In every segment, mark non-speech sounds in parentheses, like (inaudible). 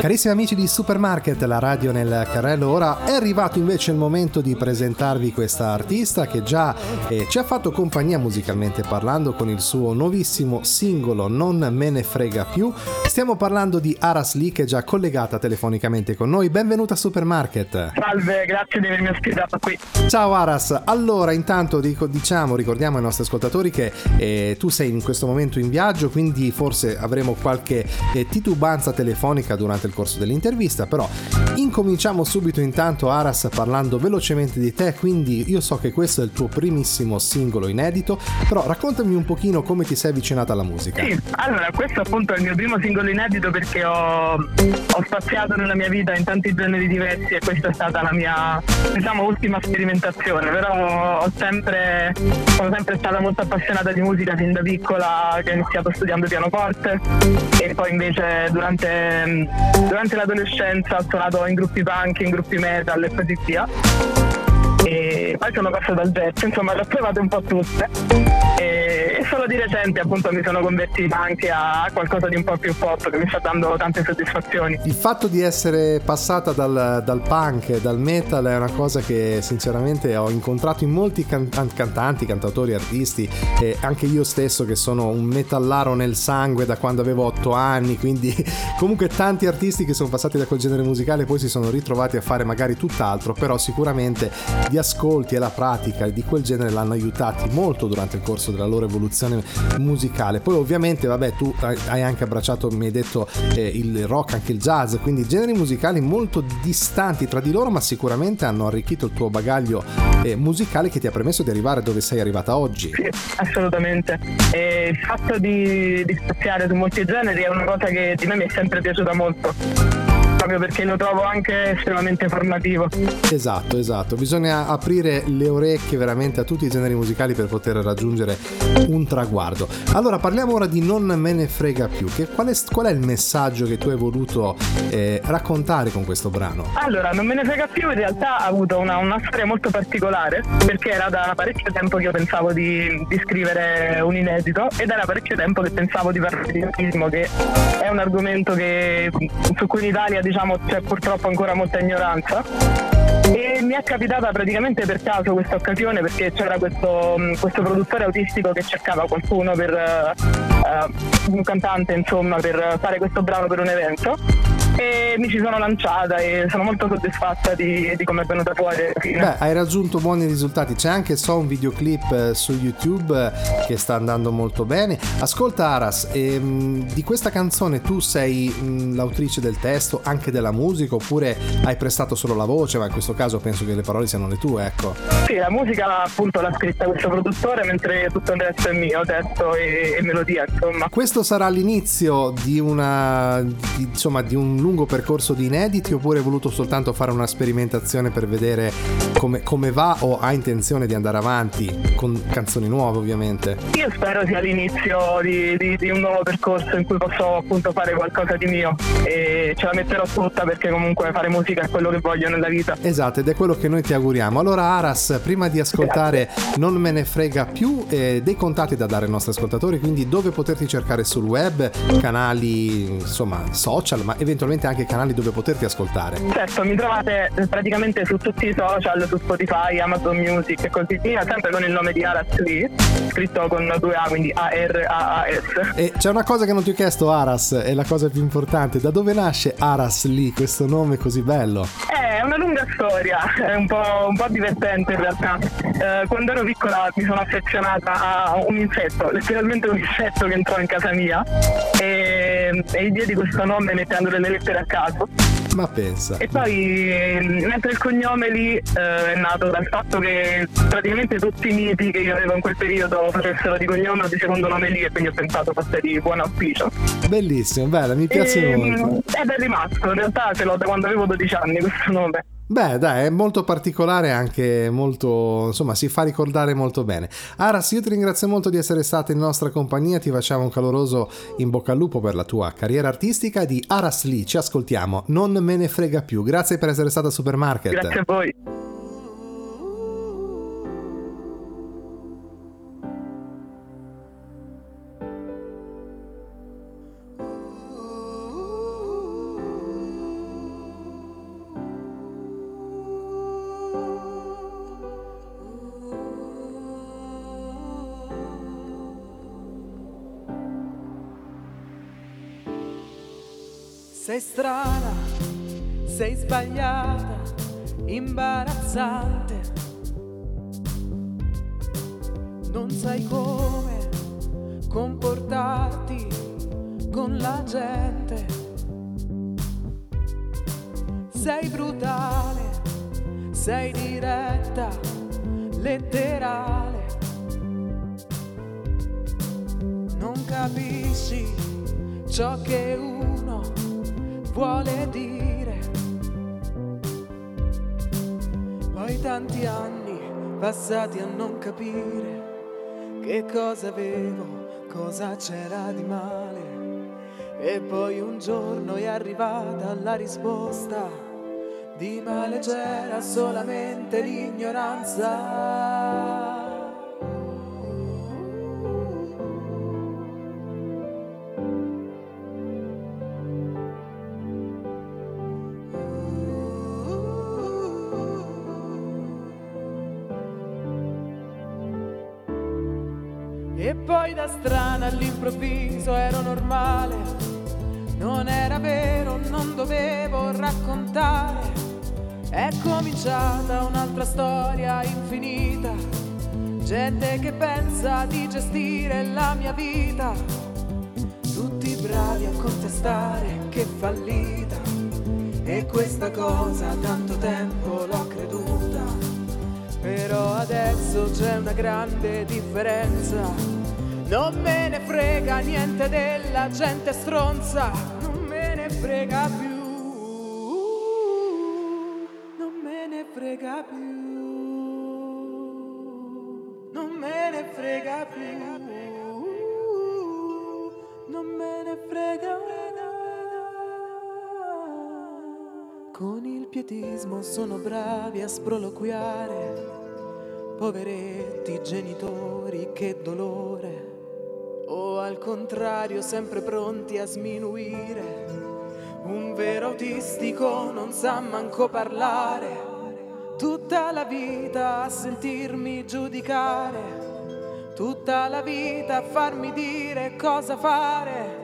Carissimi amici di Supermarket, la radio nel carrello, ora è arrivato invece il momento di presentarvi questa artista che già eh, ci ha fatto compagnia musicalmente parlando con il suo nuovissimo singolo Non me ne frega più. Stiamo parlando di Aras Lee che è già collegata telefonicamente con noi. Benvenuta a Supermarket. Salve, grazie di avermi ospitato qui. Ciao Aras, allora intanto dico, diciamo, ricordiamo ai nostri ascoltatori che eh, tu sei in questo momento in viaggio, quindi forse avremo qualche eh, titubanza telefonica durante il corso dell'intervista, però incominciamo subito intanto Aras parlando velocemente di te, quindi io so che questo è il tuo primissimo singolo inedito, però raccontami un pochino come ti sei avvicinata alla musica. Sì, allora questo appunto è il mio primo singolo inedito perché ho, ho spaziato nella mia vita in tanti generi diversi e questa è stata la mia diciamo ultima sperimentazione, però ho sempre, sono sempre stata molto appassionata di musica fin da piccola che ho iniziato studiando pianoforte e poi invece durante, durante l'adolescenza ho suonato in gruppi punk, in gruppi metal e così via. E poi sono passato al jazz, insomma le ho provate un po' tutte solo di recente appunto mi sono convertita anche a qualcosa di un po' più pop che mi sta dando tante soddisfazioni. Il fatto di essere passata dal, dal punk dal metal è una cosa che sinceramente ho incontrato in molti can- cantanti, cantautori, artisti e anche io stesso che sono un metallaro nel sangue da quando avevo 8 anni, quindi (laughs) comunque tanti artisti che sono passati da quel genere musicale poi si sono ritrovati a fare magari tutt'altro, però sicuramente gli ascolti e la pratica di quel genere l'hanno aiutati molto durante il corso della loro evoluzione musicale. Poi ovviamente, vabbè, tu hai anche abbracciato, mi hai detto, eh, il rock, anche il jazz, quindi generi musicali molto distanti tra di loro, ma sicuramente hanno arricchito il tuo bagaglio eh, musicale che ti ha permesso di arrivare dove sei arrivata oggi. Sì, assolutamente. E il fatto di, di spaziare su molti generi è una cosa che di me mi è sempre piaciuta molto proprio perché lo trovo anche estremamente formativo. Esatto, esatto. Bisogna aprire le orecchie veramente a tutti i generi musicali per poter raggiungere un traguardo. Allora parliamo ora di Non me ne frega più. Che, qual, è, qual, è, il messaggio che tu hai voluto eh, raccontare con questo brano? Allora, Non me ne frega più in realtà ha avuto una, una storia molto particolare perché era da parecchio tempo che io pensavo di, di scrivere un inedito ed era parecchio tempo che pensavo di parlare di autismo che è un argomento che, su cui in Italia diciamo diciamo c'è purtroppo ancora molta ignoranza. E mi è capitata praticamente per caso questa occasione perché c'era questo, questo produttore autistico che cercava qualcuno per uh, un cantante insomma per fare questo brano per un evento e mi ci sono lanciata e sono molto soddisfatta di, di come è venuta fuori. Beh, hai raggiunto buoni risultati. C'è anche so un videoclip eh, su YouTube eh, che sta andando molto bene. Ascolta Aras, ehm, di questa canzone tu sei mh, l'autrice del testo, anche della musica, oppure hai prestato solo la voce, ma in questo caso penso che le parole siano le tue, ecco. Sì, la musica appunto l'ha scritta questo produttore, mentre tutto il resto è mio, testo e, e melodia, insomma. Questo sarà l'inizio di una di, insomma di un lungo percorso di inediti oppure hai voluto soltanto fare una sperimentazione per vedere come, come va o hai intenzione di andare avanti con canzoni nuove ovviamente? Io spero sia l'inizio di, di, di un nuovo percorso in cui posso appunto fare qualcosa di mio e ce la metterò tutta perché comunque fare musica è quello che voglio nella vita. Esatto ed è quello che noi ti auguriamo. Allora Aras, prima di ascoltare Grazie. Non me ne frega più, eh, dei contatti da dare ai nostri ascoltatori, quindi dove poterti cercare sul web, canali insomma social ma eventualmente sicuramente anche canali dove poterti ascoltare. Certo, mi trovate praticamente su tutti i social, su Spotify, Amazon Music e così via, sempre con il nome di Aras Lee, scritto con due A, quindi A-R-A-A-S. E c'è una cosa che non ti ho chiesto, Aras, è la cosa più importante. Da dove nasce Aras Lee, questo nome così bello? Eh, è una lunga storia, è un po', un po divertente in realtà. Eh, quando ero piccola mi sono affezionata a un insetto, letteralmente un insetto che entrò in casa mia e, e diedi questo nome mettendo delle lettere lettere a caso. Ma pensa. E poi, mentre il cognome lì eh, è nato dal fatto che praticamente tutti i miti che io avevo in quel periodo facessero di cognome o di secondo nome lì e quindi ho pensato fosse di buon auspicio. Bellissimo, bella, mi piace e, molto. Ed è rimasto, in realtà ce l'ho da quando avevo 12 anni questo nome. Beh, dai, è molto particolare, anche molto, insomma, si fa ricordare molto bene. Aras, io ti ringrazio molto di essere stata in nostra compagnia, ti facciamo un caloroso in bocca al lupo per la tua carriera artistica di Aras Lee. Ci ascoltiamo, non me ne frega più. Grazie per essere stata a Supermarket. Grazie a voi. Sei strana, sei sbagliata, imbarazzante. Non sai come comportarti con la gente. Sei brutale, sei diretta, letterale. Non capisci ciò che uno vuole dire. Poi tanti anni passati a non capire che cosa avevo, cosa c'era di male. E poi un giorno è arrivata la risposta, di male c'era solamente l'ignoranza. E da strana all'improvviso ero normale, non era vero, non dovevo raccontare. È cominciata un'altra storia infinita, gente che pensa di gestire la mia vita, tutti bravi a contestare che fallita. E questa cosa tanto tempo l'ho creduta, però adesso c'è una grande differenza non me ne frega niente della gente stronza, non me ne frega più. Non me ne frega più. Non me ne frega più. Non me ne frega Con il pietismo sono bravi a sproloquiare. Poveretti genitori, che dolore o al contrario sempre pronti a sminuire. Un vero autistico non sa manco parlare, tutta la vita a sentirmi giudicare, tutta la vita a farmi dire cosa fare.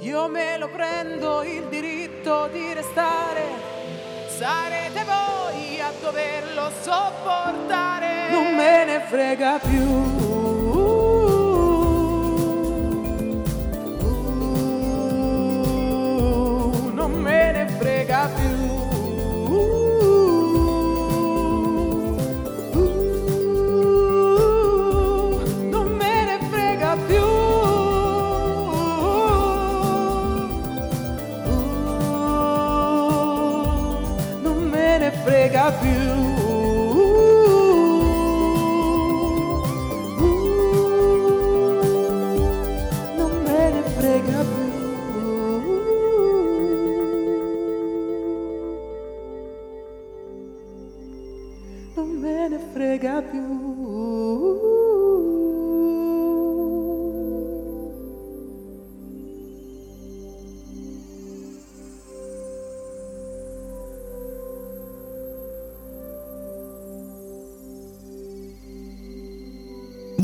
Io me lo prendo il diritto di restare, sarete voi a doverlo sopportare. Non me ne frega più. Ne frega